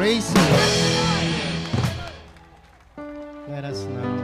Let us now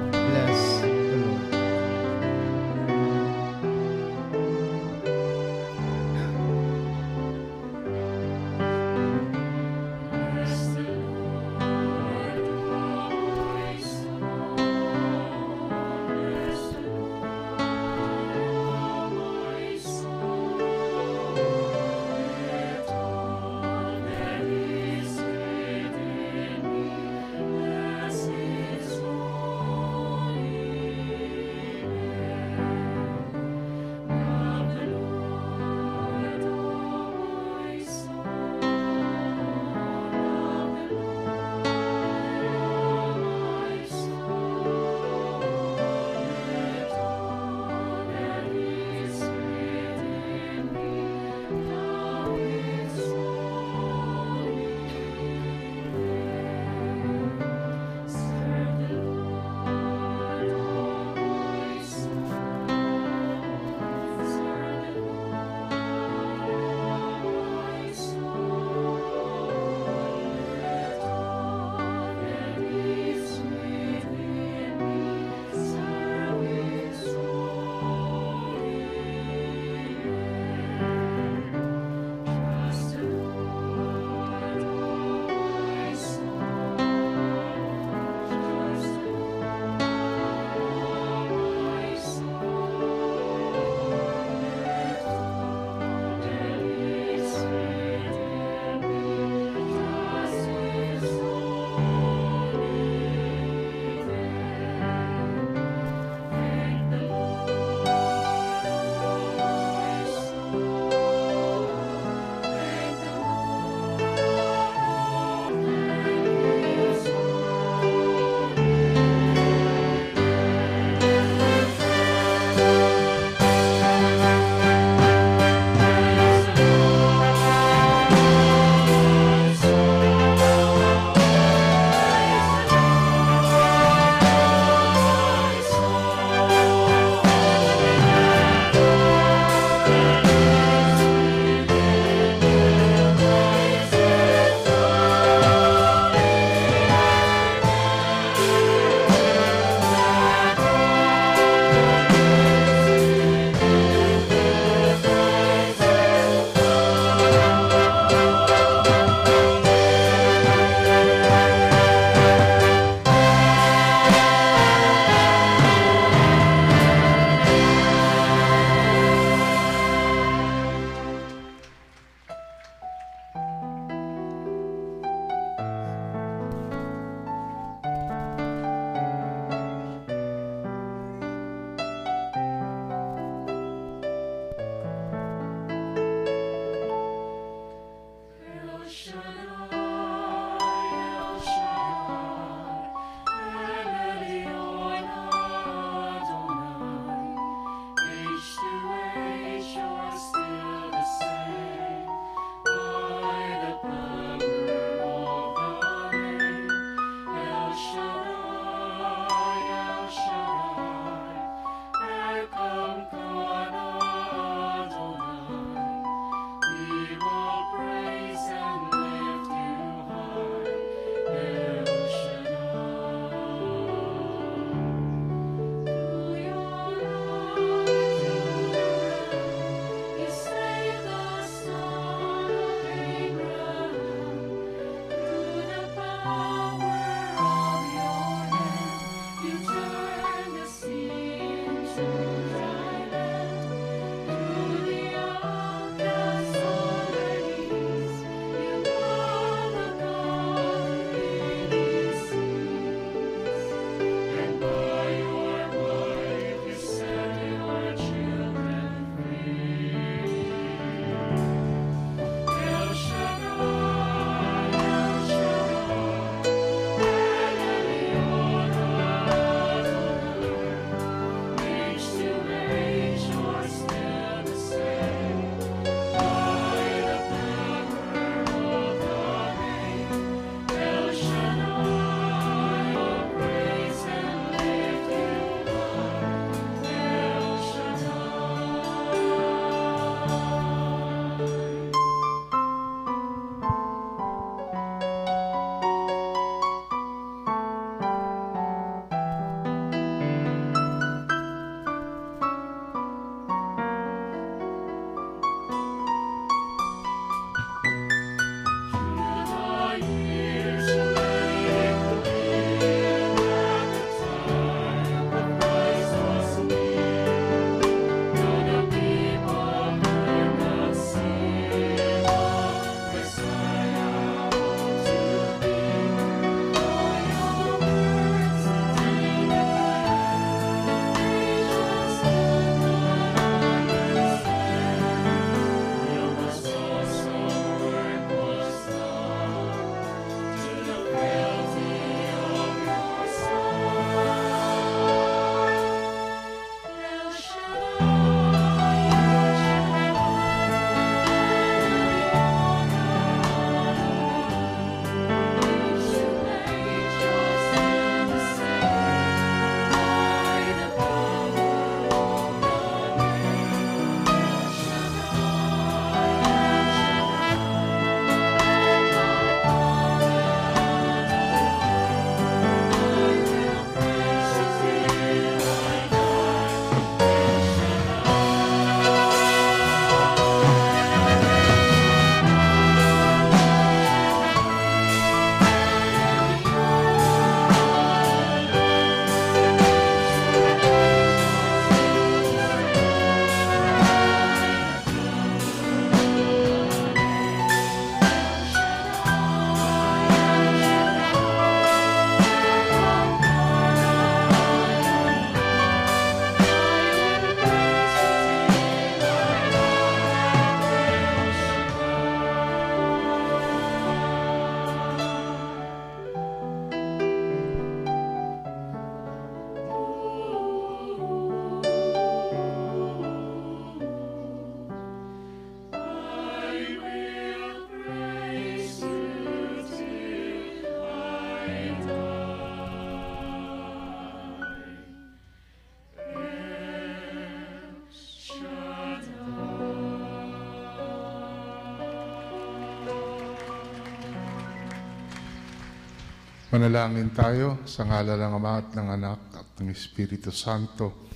Manalangin tayo sa ngala ng Ama at ng Anak at ng Espiritu Santo.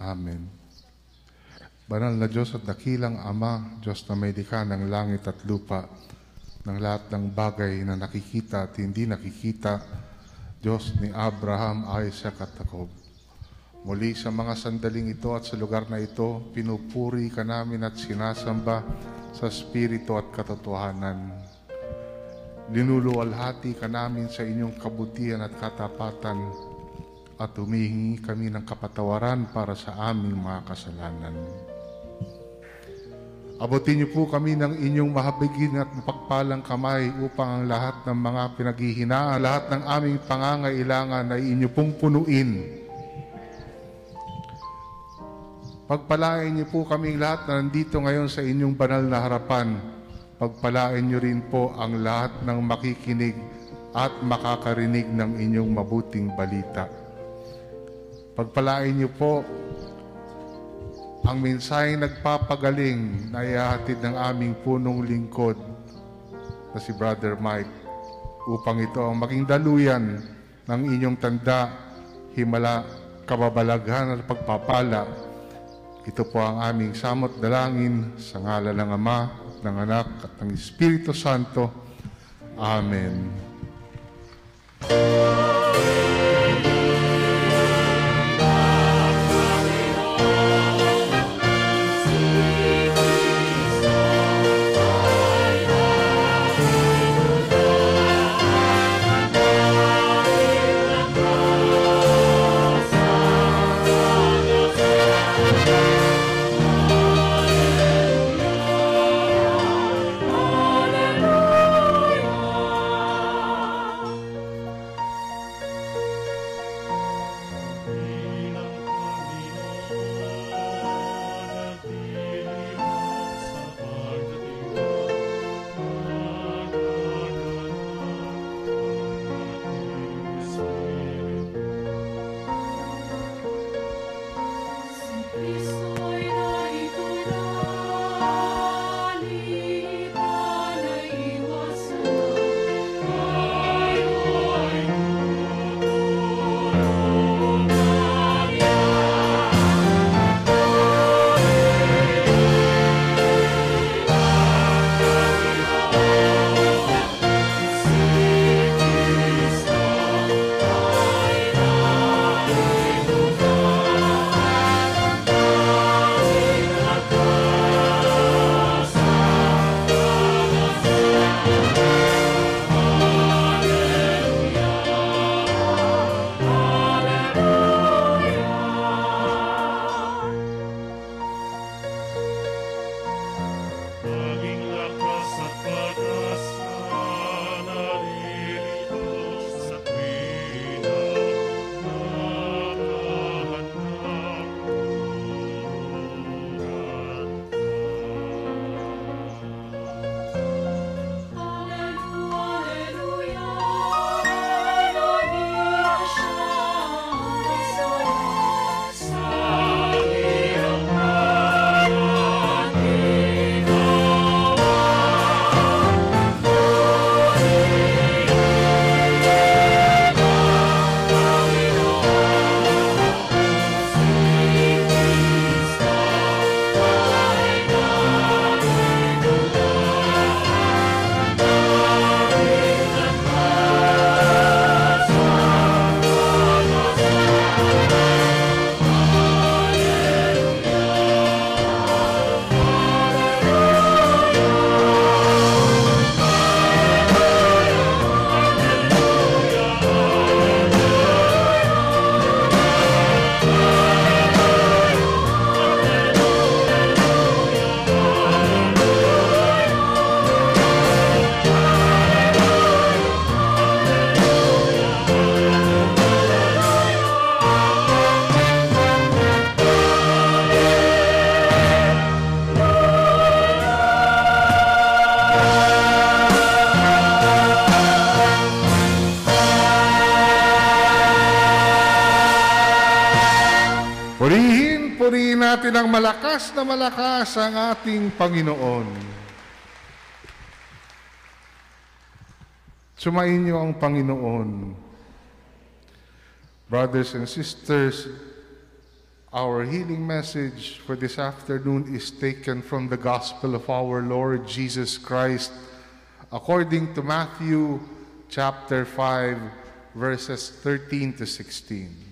Amen. Banal na Diyos at dakilang Ama, Diyos na may likha ng langit at lupa, ng lahat ng bagay na nakikita at hindi nakikita, Diyos ni Abraham, Isaac at Jacob. Muli sa mga sandaling ito at sa lugar na ito, pinupuri ka namin at sinasamba sa Espiritu at katotohanan. Linuluwalhati ka namin sa inyong kabutihan at katapatan at humihingi kami ng kapatawaran para sa aming mga kasalanan. Abutin niyo po kami ng inyong mahabigin at mapagpalang kamay upang ang lahat ng mga pinaghihinaan, lahat ng aming pangangailangan ay inyo pong punuin. Pagpalain niyo po kaming lahat na nandito ngayon sa inyong banal na harapan. Pagpalain niyo rin po ang lahat ng makikinig at makakarinig ng inyong mabuting balita. Pagpalain niyo po ang mensaheng nagpapagaling na ihahatid ng aming punong lingkod na si Brother Mike upang ito ang maging daluyan ng inyong tanda, himala, kababalaghan at pagpapala. Ito po ang aming samot dalangin sa ngala ng Ama, ng Anak at ng Espiritu Santo. Amen. Si malakas na malakas ang ating Panginoon. Sumayin niyo ang Panginoon. Brothers and sisters, our healing message for this afternoon is taken from the Gospel of our Lord Jesus Christ according to Matthew chapter 5, verses 13 to 16.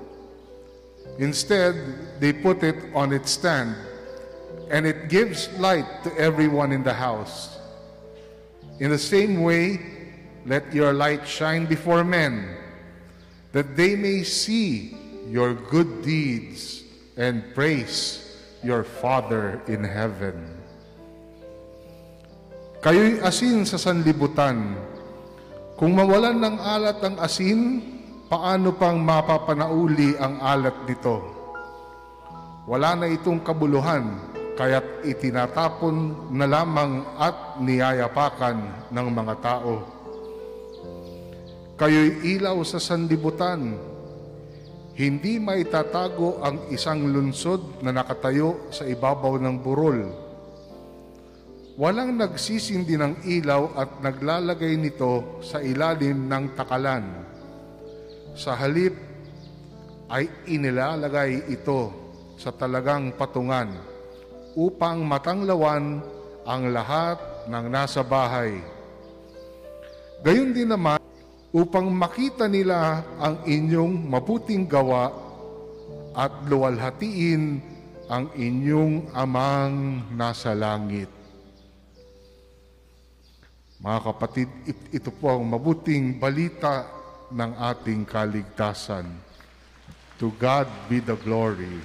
Instead, they put it on its stand, and it gives light to everyone in the house. In the same way, let your light shine before men, that they may see your good deeds and praise your Father in heaven. Kayo'y asin sa sanlibutan. Kung mawalan ng alat ang asin, paano pang mapapanauli ang alat nito? Wala na itong kabuluhan, kaya't itinatapon na lamang at niyayapakan ng mga tao. Kayo'y ilaw sa sanlibutan. Hindi maitatago ang isang lunsod na nakatayo sa ibabaw ng burol. Walang nagsisindi ng ilaw at naglalagay nito sa ilalim ng takalan. Sa halip ay inilalagay ito sa talagang patungan upang matanglawan ang lahat ng nasa bahay. Gayon din naman, upang makita nila ang inyong mabuting gawa at luwalhatiin ang inyong amang nasa langit. Mga kapatid, it- ito po ang mabuting balita ng ating kaligtasan. To God be the glory.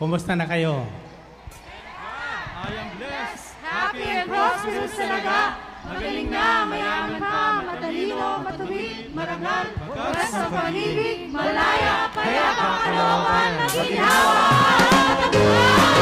Kumusta na kayo? I am blessed, happy and prosperous talaga. Magaling na, mayaman pa, matalino, matuwid, marangal, pagkas sa paligid, malaya, payapa, kalooban, maginawa, maginawa.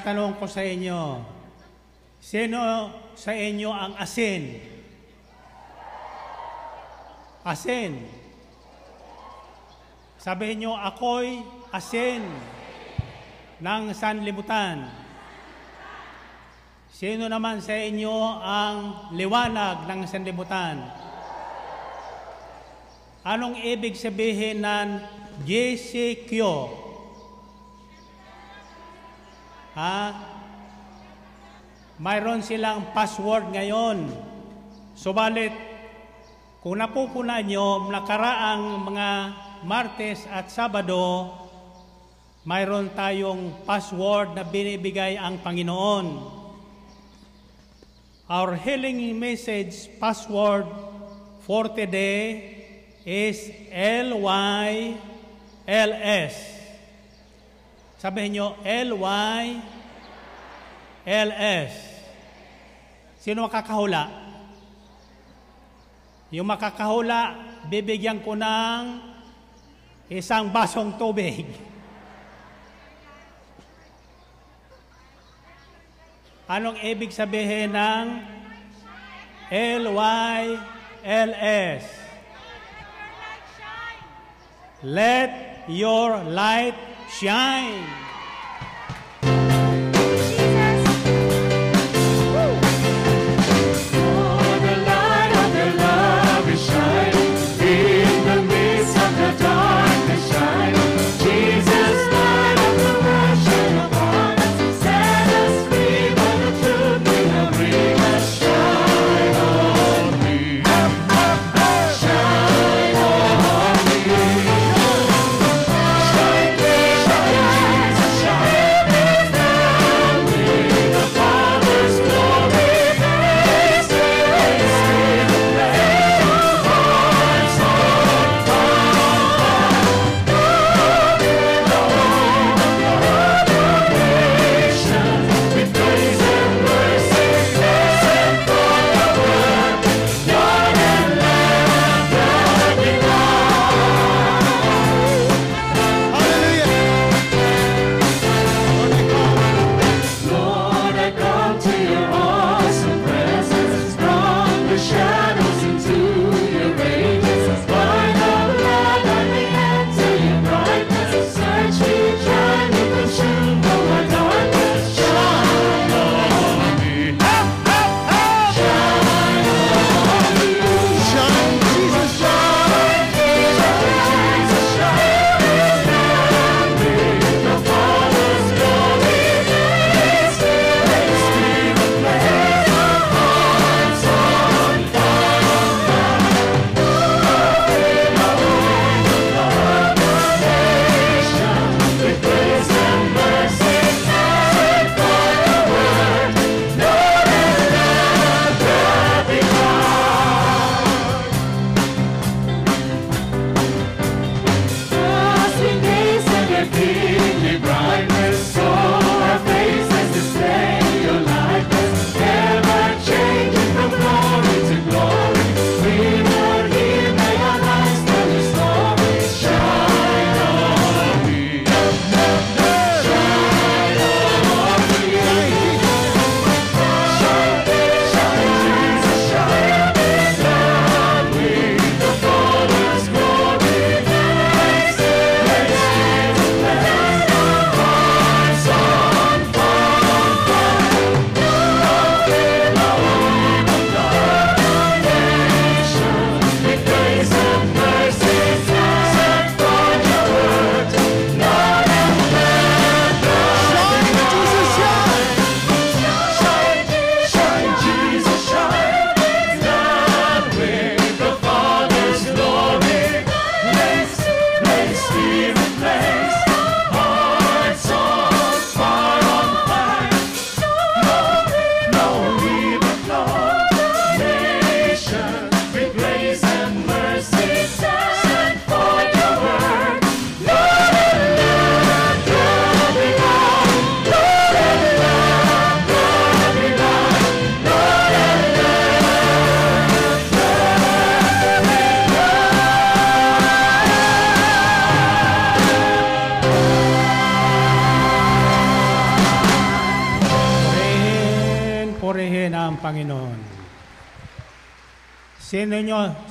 Tinatanong ko sa inyo, sino sa inyo ang asin? Asin. Sabihin nyo, ako'y asin ng sanlibutan. Sino naman sa inyo ang liwanag ng sanlibutan? Anong ibig sabihin ng GCQ? Ha? Mayroon silang password ngayon. Subalit, kung napupuna nyo, nakaraang mga Martes at Sabado, mayroon tayong password na binibigay ang Panginoon. Our healing message password for today is LYLS. Sabihin nyo, L-Y-L-S. Sino makakahula? Yung makakahula, bibigyan ko ng isang basong tubig. Anong ibig sabihin ng L-Y-L-S? Let your light shine.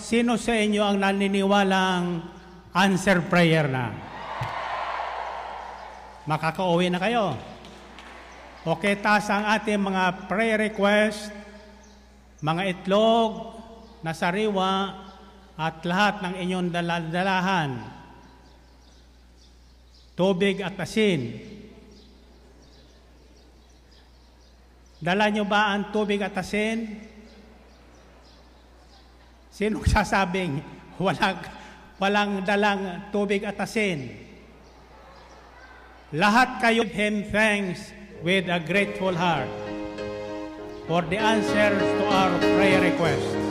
Sino sa inyo ang naniniwalang answer prayer na? Makakauwi na kayo. Okay, taas ang ating mga prayer request, mga itlog na sariwa, at lahat ng inyong daladalahan. Tubig at asin. Dala nyo ba ang tubig at asin? Sinong sasabing walang, walang dalang tubig at asin? Lahat kayo Him thanks with a grateful heart for the answers to our prayer requests.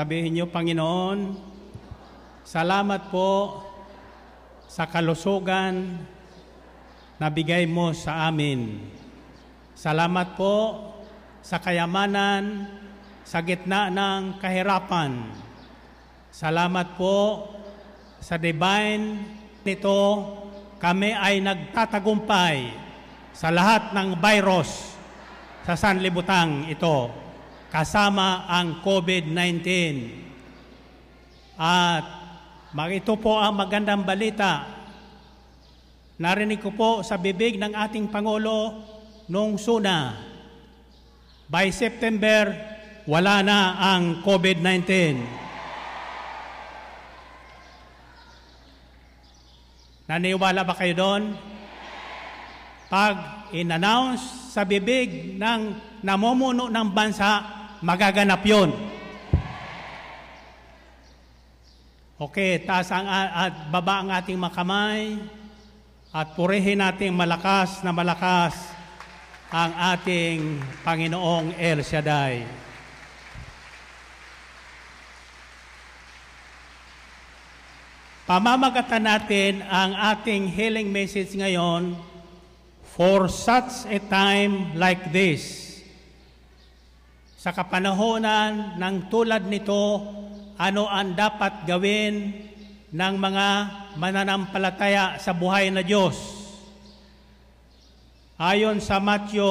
Sabihin niyo, Panginoon, salamat po sa kalusugan na bigay mo sa amin. Salamat po sa kayamanan sa gitna ng kahirapan. Salamat po sa divine nito kami ay nagtatagumpay sa lahat ng virus sa sanlibutan ito kasama ang COVID-19. At ito po ang magandang balita. Narinig ko po sa bibig ng ating Pangulo nung suna. By September, wala na ang COVID-19. Naniwala ba kayo doon? Pag in-announce sa bibig ng namumuno ng bansa, magaganap yon. Okay, taas ang at baba ang ating makamay at purihin nating malakas na malakas ang ating Panginoong El Shaddai. Pamamagatan natin ang ating healing message ngayon for such a time like this. Sa kapanahonan ng tulad nito, ano ang dapat gawin ng mga mananampalataya sa buhay na Diyos. Ayon sa Matthew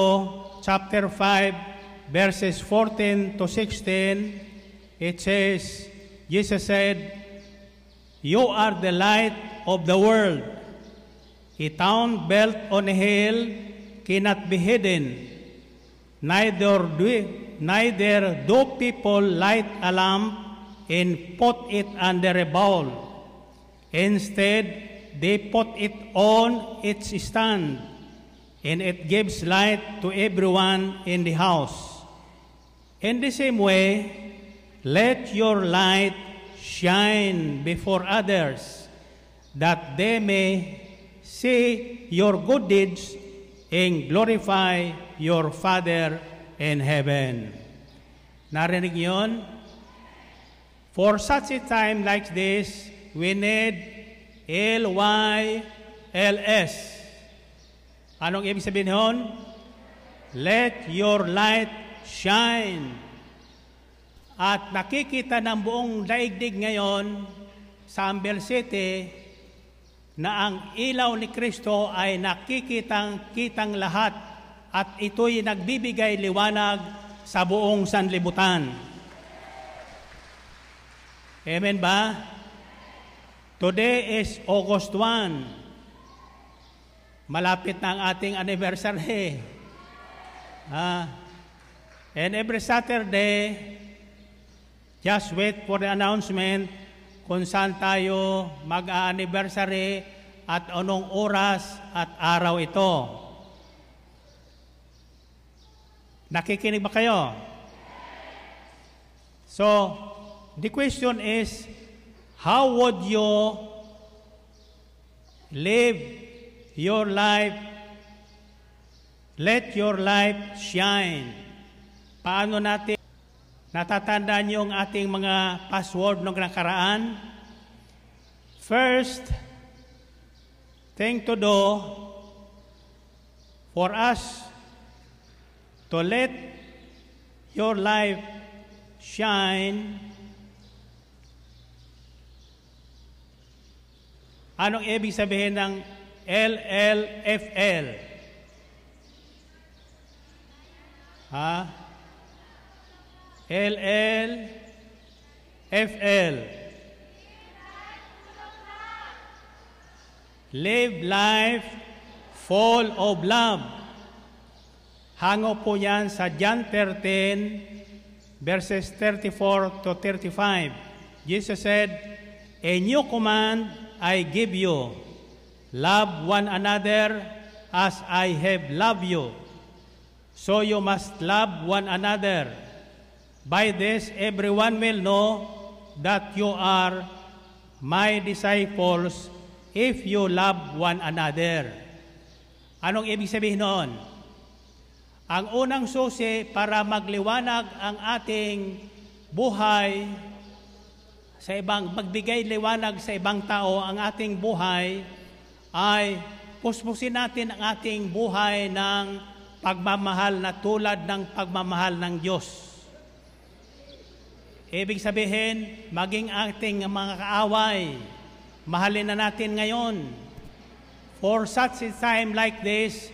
chapter 5 verses 14 to 16, it says, Jesus said, You are the light of the world. A town built on a hill cannot be hidden. Neither do, neither do people light a lamp and put it under a bowl. Instead, they put it on its stand, and it gives light to everyone in the house. In the same way, let your light shine before others, that they may see your good deeds and glorify your Father in heaven. Narinig yon? For such a time like this, we need L-Y-L-S. Anong ibig sabihin nun? Let your light shine. At nakikita ng buong daigdig ngayon sa Ambel City na ang ilaw ni Kristo ay nakikitang-kitang lahat at ito'y nagbibigay liwanag sa buong sanlibutan. Amen ba? Today is August 1. Malapit na ang ating anniversary. Ah, and every Saturday, just wait for the announcement kung saan tayo mag-anniversary at anong oras at araw ito. Nakikinig ba kayo? So, the question is, how would you live your life, let your life shine? Paano natin natatandaan yung ating mga password ng nakaraan? First thing to do for us to let your life shine Anong ibig sabihin ng LLFL? Ha? LLFL. Live life full of love. Hango po yan sa John 13, verses 34 to 35. Jesus said, A new command I give you. Love one another as I have loved you. So you must love one another. By this, everyone will know that you are my disciples if you love one another. Anong ibig sabihin noon? Ang unang susi para magliwanag ang ating buhay sa ibang magbigay liwanag sa ibang tao ang ating buhay ay puspusin natin ang ating buhay ng pagmamahal na tulad ng pagmamahal ng Diyos. Ibig sabihin, maging ating mga kaaway, mahalin na natin ngayon. For such a time like this,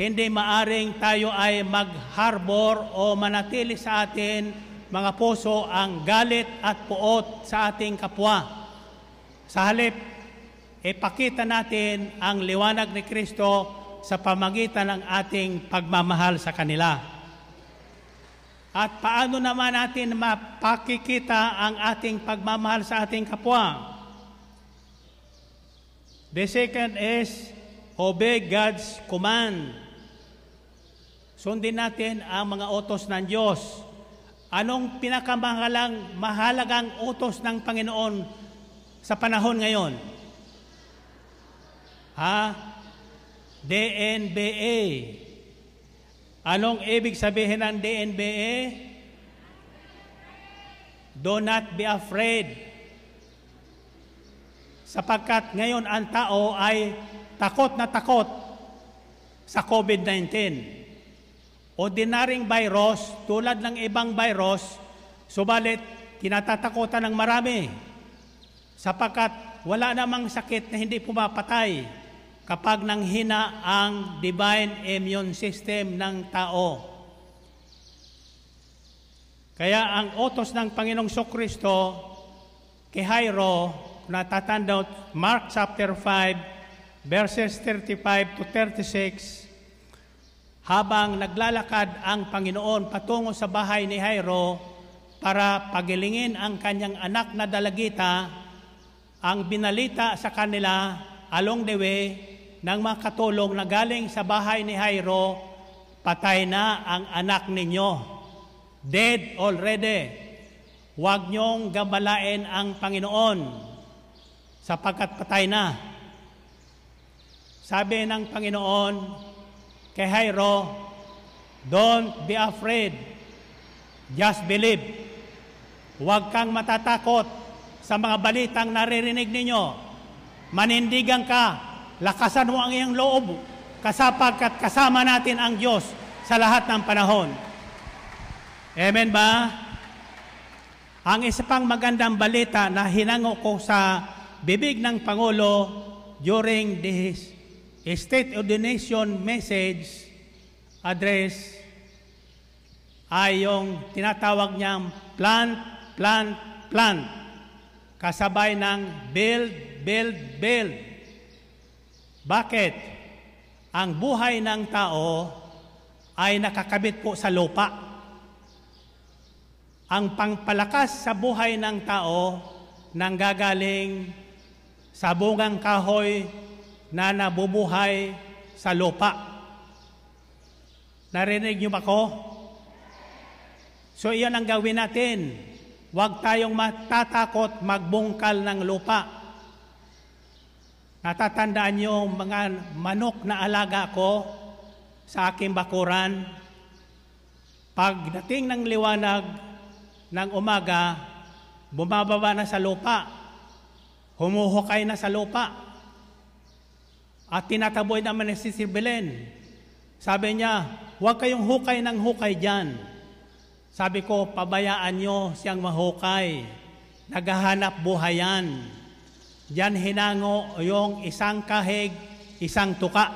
hindi maaring tayo ay mag-harbor o manatili sa atin mga puso ang galit at puot sa ating kapwa. Sa halip, ipakita natin ang liwanag ni Kristo sa pamagitan ng ating pagmamahal sa kanila. At paano naman natin mapakikita ang ating pagmamahal sa ating kapwa? The second is, obey God's command. Sundin natin ang mga utos ng Diyos Anong pinakamahalang mahalagang utos ng Panginoon sa panahon ngayon? Ha? DNBA. Anong ibig sabihin ng DNBA? Do not be afraid. Sapagkat ngayon ang tao ay takot na takot sa COVID-19. Ordinaryong virus tulad ng ibang virus, subalit kinatatakutan ng marami sapagkat wala namang sakit na hindi pumapatay kapag nanghina ang divine immune system ng tao. Kaya ang utos ng Panginoong Sokristo kay Jairo, natatanda Mark chapter 5, verses 35 to 36, habang naglalakad ang Panginoon patungo sa bahay ni Jairo para pagilingin ang kanyang anak na dalagita, ang binalita sa kanila along the way ng mga katulong na galing sa bahay ni Jairo, patay na ang anak ninyo. Dead already. Huwag niyong gabalain ang Panginoon sapagkat patay na. Sabi ng Panginoon kay Jairo, Don't be afraid. Just believe. Huwag kang matatakot sa mga balitang naririnig ninyo. Manindigan ka. Lakasan mo ang iyong loob kasapagkat kasama natin ang Diyos sa lahat ng panahon. Amen ba? Ang isa pang magandang balita na hinango ko sa bibig ng Pangulo during the State of the Nation message address ay yung tinatawag niyang plant, plant, plant. Kasabay ng build, build, build. Bakit? Ang buhay ng tao ay nakakabit po sa lupa. Ang pangpalakas sa buhay ng tao nanggagaling sa bungang kahoy na nabubuhay sa lupa. Narinig niyo ba ko? So iyan ang gawin natin. Huwag tayong matatakot magbungkal ng lupa. Natatandaan niyo mga manok na alaga ko sa aking bakuran. Pagdating ng liwanag ng umaga, bumababa na sa lupa. Humuhukay na sa lupa. At tinataboy naman ni si Belen. Sabi niya, huwag kayong hukay ng hukay dyan. Sabi ko, pabayaan nyo siyang mahukay. Naghahanap buhay yan. Diyan hinango yung isang kahig, isang tuka.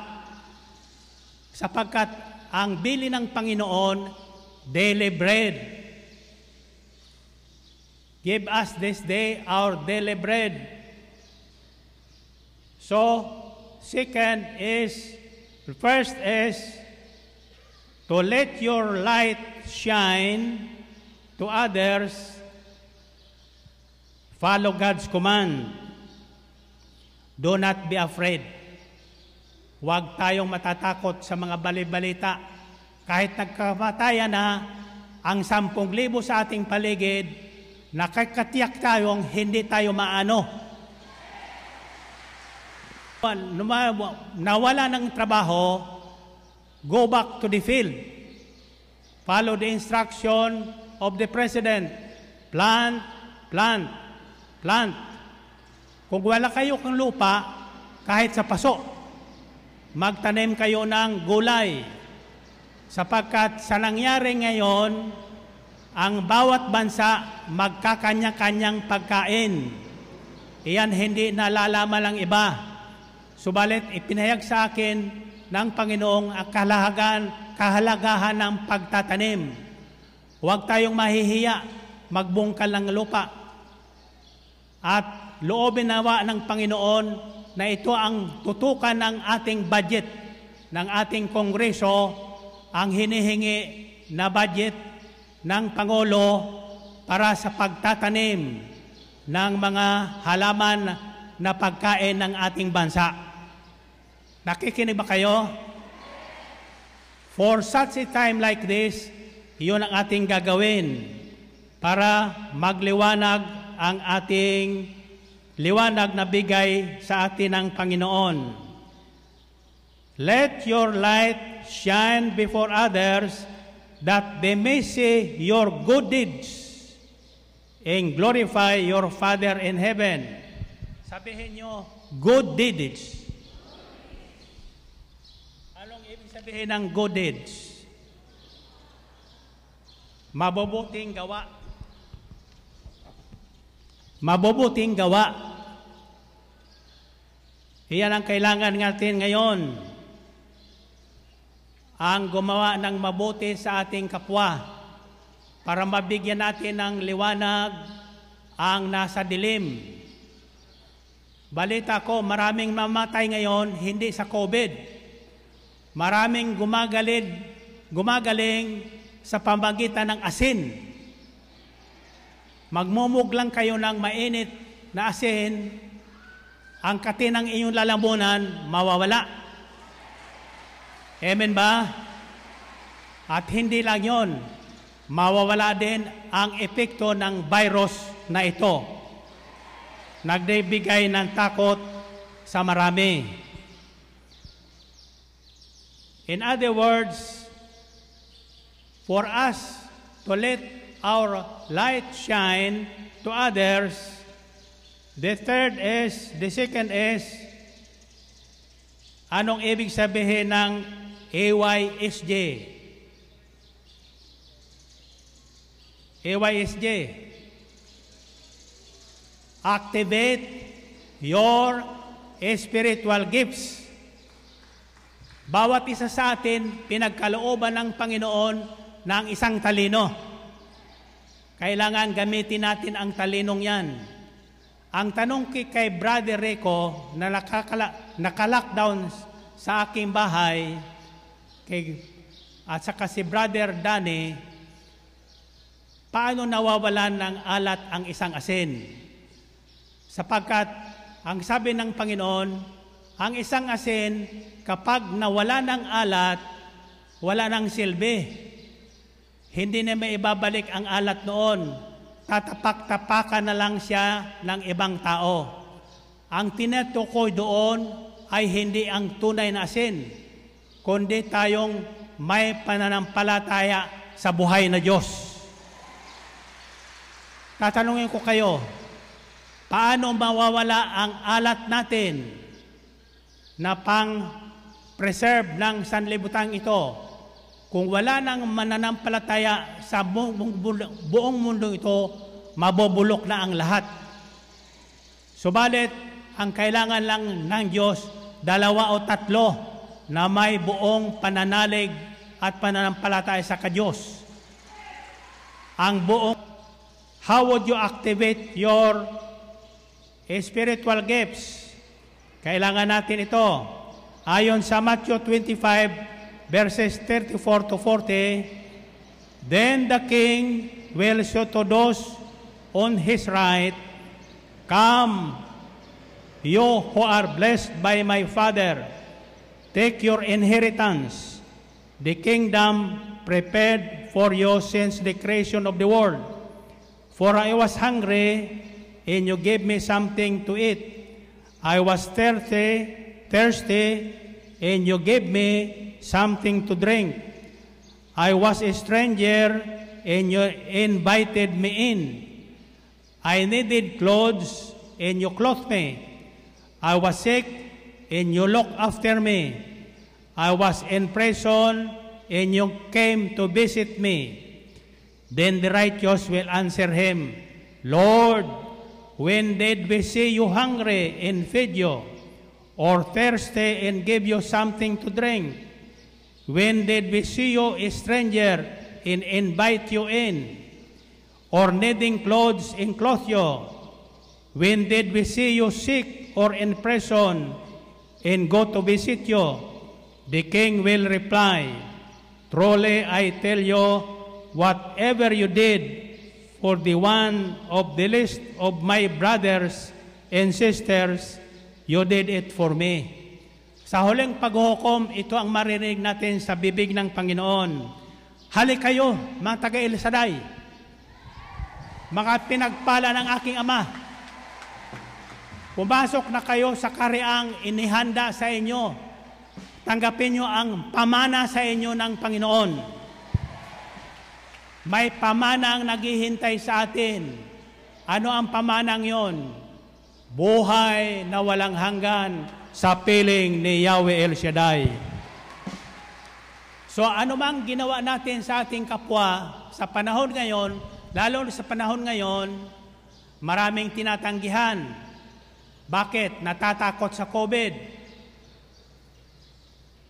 Sapagkat ang bili ng Panginoon, daily bread. Give us this day our daily bread. So, second is, first is, to let your light shine to others, follow God's command. Do not be afraid. Huwag tayong matatakot sa mga balibalita. Kahit nagkamatayan na ang sampung libo sa ating paligid, nakakatiyak tayong hindi tayo maano. Nawala ng trabaho, go back to the field. Follow the instruction of the President. Plant, plant, plant. Kung wala kayo ng lupa, kahit sa paso, magtanim kayo ng gulay. Sapagkat sa nangyari ngayon, ang bawat bansa magkakanya-kanyang pagkain. Iyan hindi nalalaman ng iba. Subalit ipinahayag sa akin ng Panginoong ang kahalagan, kahalagahan ng pagtatanim. Huwag tayong mahihiya, magbungkal ng lupa. At loobin nawa ng Panginoon na ito ang tutukan ng ating budget, ng ating kongreso, ang hinihingi na budget ng Pangulo para sa pagtatanim ng mga halaman na pagkain ng ating bansa. Nakikinig ba kayo? For such a time like this, iyon ang ating gagawin para magliwanag ang ating liwanag na bigay sa atin ng Panginoon. Let your light shine before others that they may see your good deeds and glorify your Father in heaven. Sabihin nyo, good deeds. Anong ibig sabihin ng good deeds? mabubuting gawa. Mabubuting gawa. Iyan ang kailangan natin ngayon. Ang gumawa ng mabuti sa ating kapwa para mabigyan natin ng liwanag ang nasa dilim. Balita ko, maraming mamatay ngayon hindi sa COVID. Maraming gumagalid, gumagaling sa pamagitan ng asin. Magmumug lang kayo ng mainit na asin, ang katinang inyong lalamunan mawawala. Amen ba? At hindi lang yon, mawawala din ang epekto ng virus na ito. Nagbibigay ng takot sa marami. In other words, for us to let our light shine to others, the third is, the second is, anong ibig sabihin ng AYSJ? AYSJ. Activate your spiritual gifts. Bawat isa sa atin, pinagkalooban ng Panginoon ng isang talino. Kailangan gamitin natin ang talinong yan. Ang tanong kay, Brother Rico na nakalockdown sa aking bahay, kay, at saka si Brother Danny, paano nawawalan ng alat ang isang asin? Sapagkat ang sabi ng Panginoon, ang isang asin, kapag nawala ng alat, wala ng silbi. Hindi na may ibabalik ang alat noon. Tatapak-tapakan na lang siya ng ibang tao. Ang tinetukoy doon ay hindi ang tunay na asin, kundi tayong may pananampalataya sa buhay na Diyos. Tatanungin ko kayo, paano mawawala ang alat natin na pang preserve ng sanlibutan ito kung wala nang mananampalataya sa buong, mundo ito, mabubulok na ang lahat. Subalit, ang kailangan lang ng Diyos, dalawa o tatlo na may buong pananalig at pananampalataya sa Diyos. Ang buong, how would you activate your spiritual gifts? Kailangan natin ito. Ayon sa Matthew 25, verses 34 to 40, Then the king will show to those on his right, Come, you who are blessed by my Father, take your inheritance, the kingdom prepared for you since the creation of the world. For I was hungry, and you gave me something to eat. I was thirsty, thirsty, and you gave me something to drink. I was a stranger and you invited me in. I needed clothes and you clothed me. I was sick and you looked after me. I was in prison and you came to visit me. Then the righteous will answer him, Lord, when did we see you hungry and feed you, or thirsty and give you something to drink? When did we see you a stranger and invite you in? Or needing clothes and clothe you? When did we see you sick or in prison and go to visit you? The king will reply, Truly I tell you, whatever you did for the one of the least of my brothers and sisters, you did it for me. Sa huling paghuhukom, ito ang marinig natin sa bibig ng Panginoon. Halik kayo, mga taga-Elisaday, mga pinagpala ng aking Ama. Pumasok na kayo sa kariang inihanda sa inyo. Tanggapin nyo ang pamana sa inyo ng Panginoon. May pamana ang naghihintay sa atin. Ano ang pamanang yon? Buhay na walang hanggan sa piling ni Yahweh El Shaddai. So ano mang ginawa natin sa ating kapwa, sa panahon ngayon, lalo sa panahon ngayon, maraming tinatanggihan. Bakit? Natatakot sa COVID.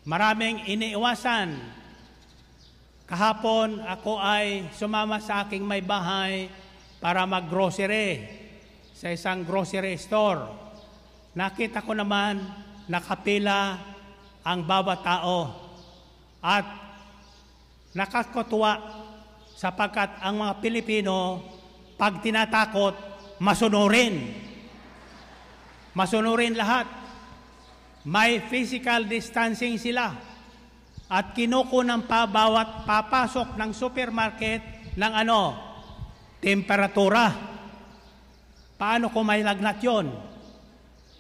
Maraming iniiwasan. Kahapon ako ay sumama sa aking may bahay para mag-grocery sa isang grocery store. Nakita ko naman nakapila ang bawat tao at nakakatuwa sapagkat ang mga Pilipino pag tinatakot masunurin. Masunurin lahat. May physical distancing sila. At kinukunan pa bawat papasok ng supermarket ng ano, temperatura. Paano kung may lagnat yon?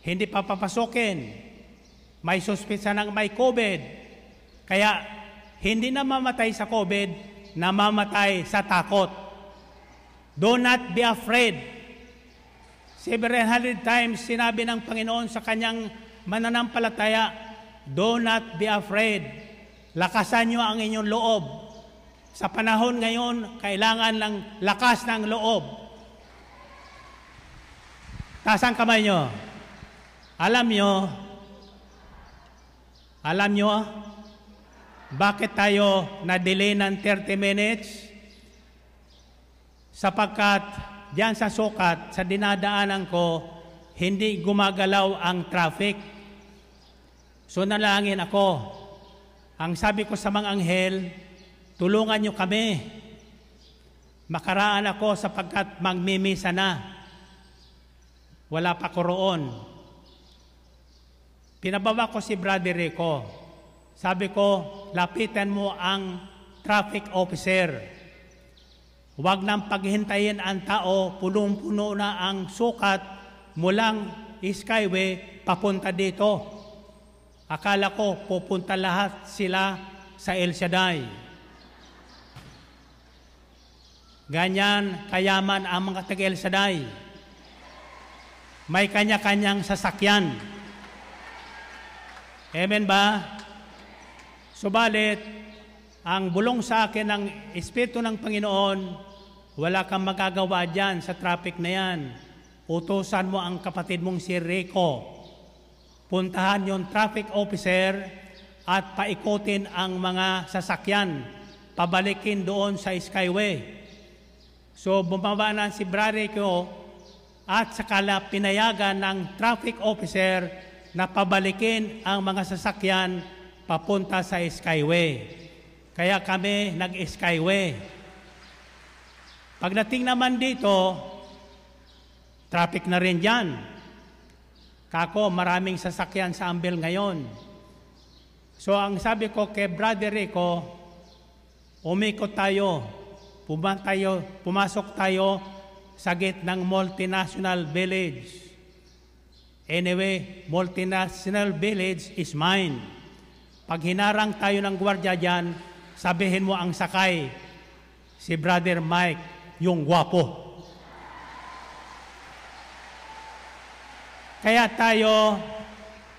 Hindi pa papasokin. May suspisa ng may COVID. Kaya hindi na mamatay sa COVID, namamatay sa takot. Do not be afraid. 700 times sinabi ng Panginoon sa kanyang mananampalataya, Do not be afraid. Lakasan nyo ang inyong loob. Sa panahon ngayon, kailangan ng lakas ng loob. Taas ang kamay nyo. Alam nyo, alam nyo, bakit tayo na-delay ng 30 minutes? Sapagkat diyan sa sukat, sa dinadaanan ko, hindi gumagalaw ang traffic. So nalangin ako. Ang sabi ko sa mga anghel, tulungan nyo kami. Makaraan ako sapagkat magmimisa na. Wala pa ko roon. Pinababa ko si Brother Rico. Sabi ko, lapitan mo ang traffic officer. Huwag nang paghintayin ang tao, punong-puno na ang sukat mulang Skyway papunta dito. Akala ko pupunta lahat sila sa El Shaddai. Ganyan kayaman ang mga taga El Shaddai. May kanya-kanyang sasakyan. Amen ba? Subalit, ang bulong sa akin ng Espiritu ng Panginoon, wala kang magagawa dyan sa traffic na yan. Utusan mo ang kapatid mong si Rico. Puntahan yung traffic officer at paikutin ang mga sasakyan. Pabalikin doon sa Skyway. So bumaba na si Brother Rico at sakala pinayagan ng traffic officer na pabalikin ang mga sasakyan papunta sa Skyway. Kaya kami nag-Skyway. Pagdating naman dito, traffic na rin dyan. Kako, maraming sasakyan sa Ambel ngayon. So ang sabi ko kay Brother Rico, umikot tayo, puma tayo, pumasok tayo sa gate ng multinational village. Anyway, multinational village is mine. Pag hinarang tayo ng gwardya dyan, sabihin mo ang sakay, si Brother Mike, yung gwapo. Kaya tayo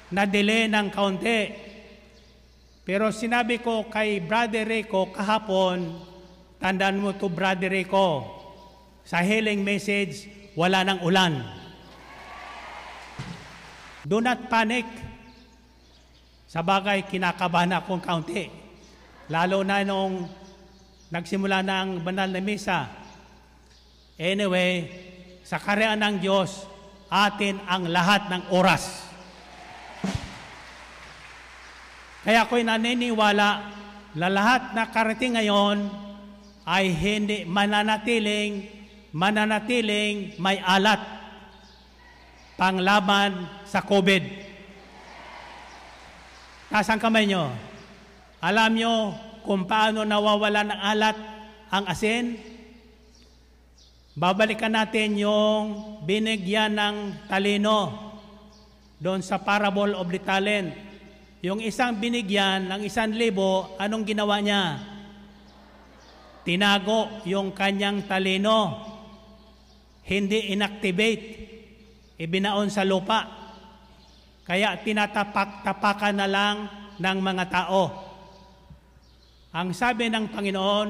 na-delay ng kaunti. Pero sinabi ko kay Brother Rico kahapon, tandaan mo to Brother Rico, sa healing message, wala ng ulan. Do not panic. Sa bagay, kinakabahan akong kaunti. Lalo na nung nagsimula na ang banal na misa. Anyway, sa karyaan ng Diyos, atin ang lahat ng oras. Kaya ako'y naniniwala na lahat na karating ngayon ay hindi mananatiling, mananatiling may alat panglaban sa COVID. Ang kamay nyo. Alam nyo kung paano nawawala ng alat ang asin? Babalikan natin yung binigyan ng talino doon sa parable of the talent. Yung isang binigyan ng isang libo, anong ginawa niya? Tinago yung kanyang talino. Hindi inactivate. Ibinaon sa lupa. Kaya tinatapak-tapakan na lang ng mga tao. Ang sabi ng Panginoon,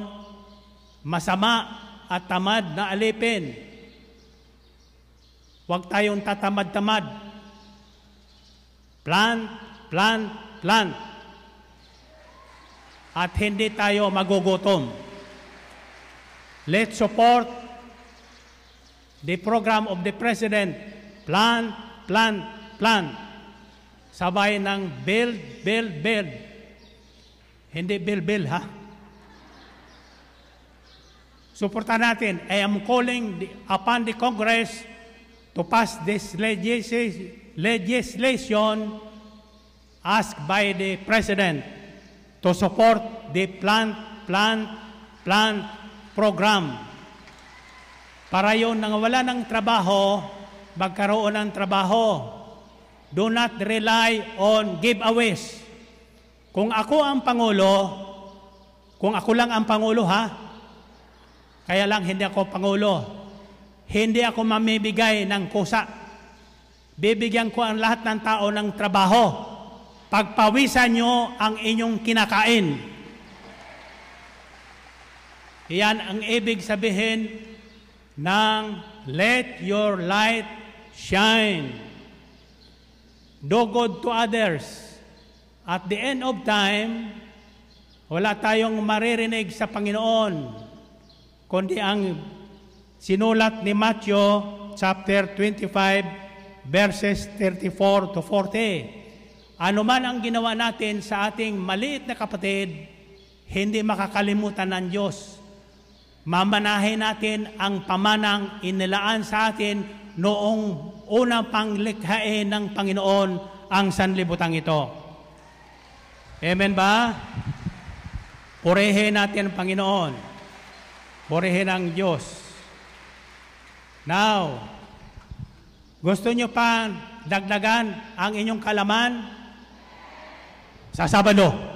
masama at tamad na alipin. Huwag tayong tatamad-tamad. Plant, plant, plant. At hindi tayo magugutom. Let's support the program of the President. Plant, plant, plant. Sabay ng build, build, build. Hindi build, build, ha? Suportahan natin. I am calling the, upon the Congress to pass this legis- legislation asked by the President to support the plant, plant, plant program. Para yun nang wala ng trabaho, magkaroon ng trabaho. Do not rely on giveaways. Kung ako ang Pangulo, kung ako lang ang Pangulo ha, kaya lang hindi ako Pangulo, hindi ako mamibigay ng kusa. Bibigyan ko ang lahat ng tao ng trabaho. Pagpawisan nyo ang inyong kinakain. Iyan ang ibig sabihin ng let your light shine. Do good to others. At the end of time, wala tayong maririnig sa Panginoon, kundi ang sinulat ni Matthew chapter 25 verses 34 to 40. Ano man ang ginawa natin sa ating maliit na kapatid, hindi makakalimutan ng Diyos. Mamanahin natin ang pamanang inilaan sa atin noong unang panglikhain ng Panginoon ang sanlibutan ito. Amen ba? Purihin natin ang Panginoon. Purihin ang Diyos. Now, gusto nyo pa dagdagan ang inyong kalaman? Sa Sabado. Pagpalagi,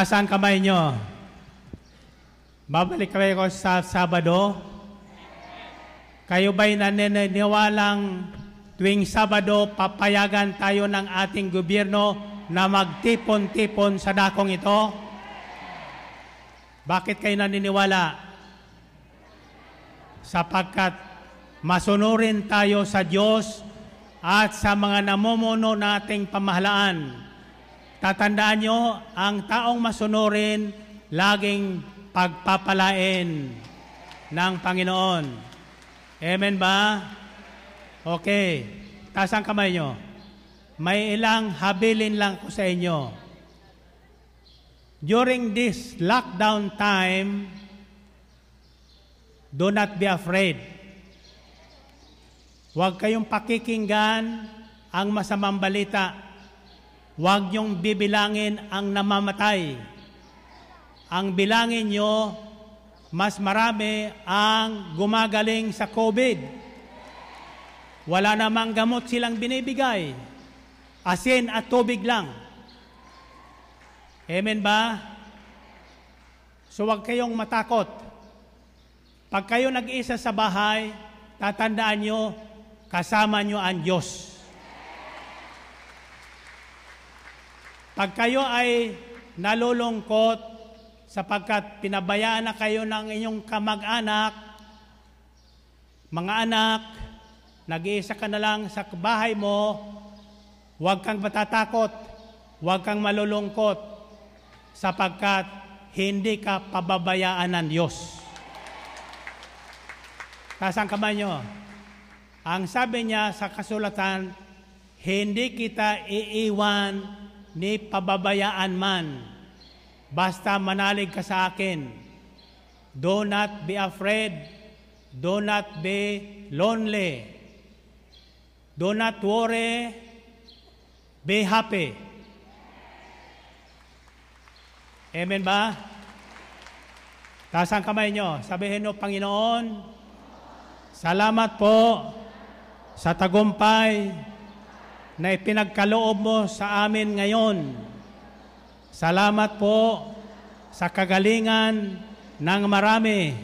Taas ang kamay nyo. Babalik kayo sa Sabado. Kayo ba'y naniniwalang tuwing Sabado papayagan tayo ng ating gobyerno na magtipon-tipon sa dakong ito? Bakit kayo naniniwala? Sapagkat masunurin tayo sa Diyos at sa mga namumuno nating pamahalaan. Tatandaan nyo, ang taong masunurin, laging pagpapalain ng Panginoon. Amen ba? Okay. Taas ang kamay nyo. may ilang habilin lang ko sa inyo. During this lockdown time, do not be afraid. Huwag kayong pakikinggan ang masamang balita. Huwag niyong bibilangin ang namamatay. Ang bilangin niyo, mas marami ang gumagaling sa COVID. Wala namang gamot silang binibigay. Asin at tubig lang. Amen ba? So huwag kayong matakot. Pag kayo nag-isa sa bahay, tatandaan nyo, kasama nyo ang Diyos. Pag kayo ay nalulungkot sapagkat pinabayaan na kayo ng inyong kamag-anak, mga anak, nag-iisa ka na lang sa bahay mo, huwag kang matatakot, huwag kang malulungkot, sapagkat hindi ka pababayaan ng Diyos. Taas kamay nyo. Ang sabi niya sa kasulatan, hindi kita iiwan ni pababayaan man. Basta manalig ka sa akin. Do not be afraid. Do not be lonely. Do not worry. Be happy. Amen ba? Taas ang kamay nyo. Sabihin nyo, Panginoon, salamat po sa tagumpay na ipinagkaloob mo sa amin ngayon. Salamat po sa kagalingan ng marami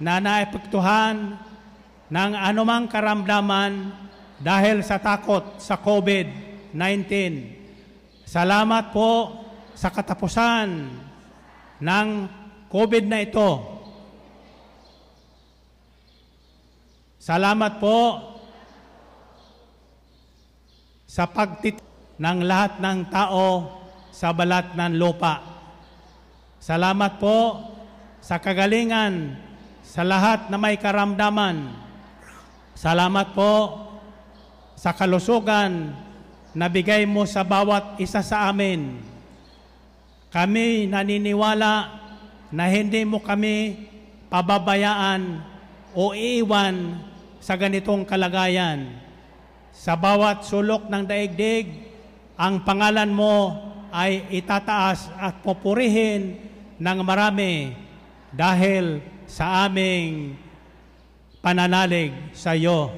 na naepektuhan ng anumang karamdaman dahil sa takot sa COVID-19. Salamat po sa katapusan ng COVID na ito. Salamat po sa pagtit ng lahat ng tao sa balat ng lupa. Salamat po sa kagalingan sa lahat na may karamdaman. Salamat po sa kalusugan na bigay mo sa bawat isa sa amin. Kami naniniwala na hindi mo kami pababayaan o iiwan sa ganitong kalagayan. Sa bawat sulok ng daigdig, ang pangalan mo ay itataas at popurihin ng marami dahil sa aming pananalig sa iyo.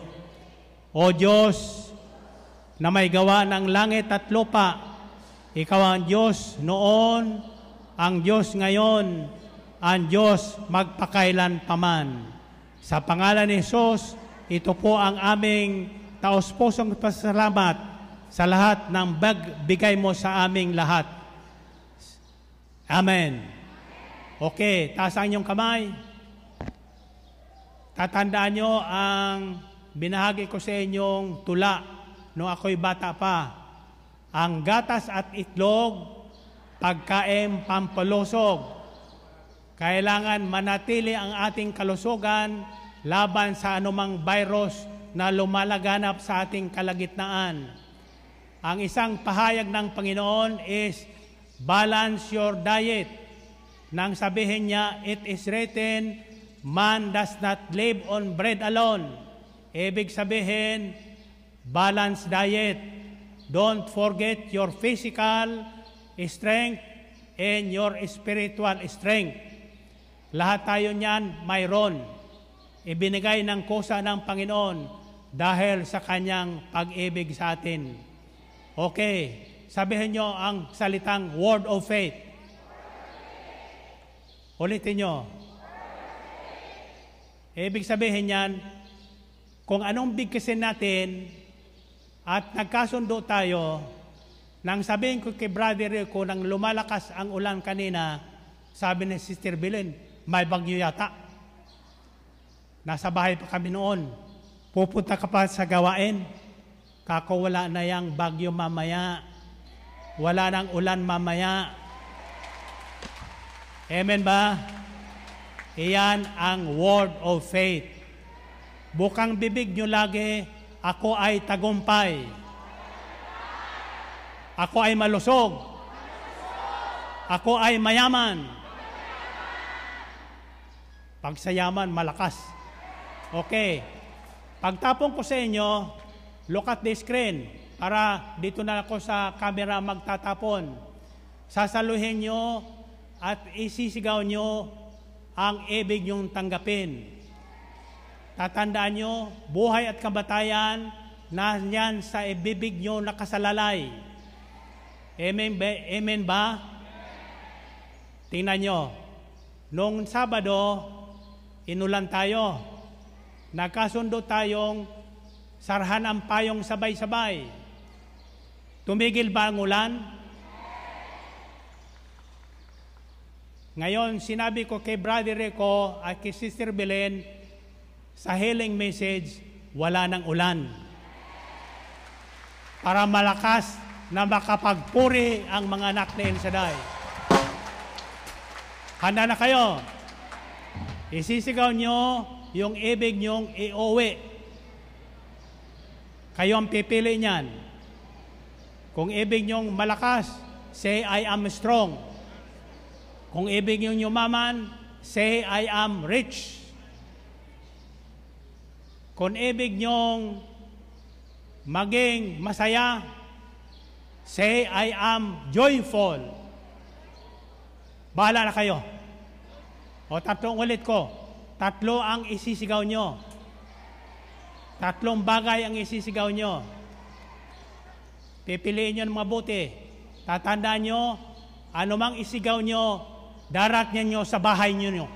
O Diyos na may gawa ng langit at lupa, ikaw ang Diyos noon, ang Diyos ngayon, ang Diyos magpakailan paman. Sa pangalan ni Jesus, ito po ang aming taos-pusong pasalamat sa lahat ng bigay mo sa aming lahat. Amen. Okay, taas ang inyong kamay. Tatandaan nyo ang binahagi ko sa inyong tula nung ako'y bata pa ang gatas at itlog, pagkain pampalusog. Kailangan manatili ang ating kalusugan laban sa anumang virus na lumalaganap sa ating kalagitnaan. Ang isang pahayag ng Panginoon is balance your diet. Nang sabihin niya, it is written, man does not live on bread alone. Ibig sabihin, balance diet Don't forget your physical strength and your spiritual strength. Lahat tayo niyan mayroon. Ibinigay ng kusa ng Panginoon dahil sa kanyang pag-ibig sa atin. Okay, sabihin nyo ang salitang word of faith. Ulitin nyo. Ibig sabihin yan, kung anong bigkasin natin, at nagkasundo tayo, nang sabihin ko kay Brother ko, nang lumalakas ang ulan kanina, sabi ni Sister Belen, may bagyo yata. Nasa bahay pa kami noon. Pupunta ka pa sa gawain. Kako wala na yang bagyo mamaya. Wala nang ulan mamaya. Amen ba? Iyan ang word of faith. Bukang bibig nyo lagi, ako ay tagumpay. Ako ay malusog. Ako ay mayaman. Pag sa yaman, malakas. Okay. Pagtapon ko sa inyo, look at the screen para dito na ako sa camera magtatapon. Sasaluhin nyo at isisigaw nyo ang ibig nyong tanggapin. Tatandaan nyo, buhay at kabatayan, nanyan sa ibibig nyo nakasalalay. Amen ba? Amen ba? Tingnan nyo, noong Sabado, inulan tayo. Nagkasundo tayong sarhan ang payong sabay-sabay. Tumigil ba ang ulan? Ngayon, sinabi ko kay Brother Rico at kay Sister Belen, sa healing message, wala ng ulan. Para malakas na makapagpuri ang mga anak ni El. Handa na kayo. Isisigaw nyo yung ibig nyong iuwi. Kayo ang pipili niyan. Kung ibig nyong malakas, say I am strong. Kung ibig nyong yumaman, say I am rich. Kung ibig nyong maging masaya, say I am joyful. Bahala na kayo. O tatlong ulit ko. Tatlo ang isisigaw nyo. Tatlong bagay ang isisigaw nyo. Pipiliin nyo ng mabuti. Tatandaan nyo, anumang isigaw nyo, darat nyo sa bahay nyo.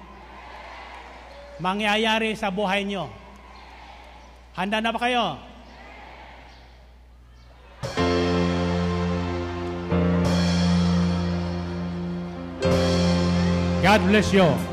Mangyayari sa buhay nyo. Handa na ba kayo? God bless you.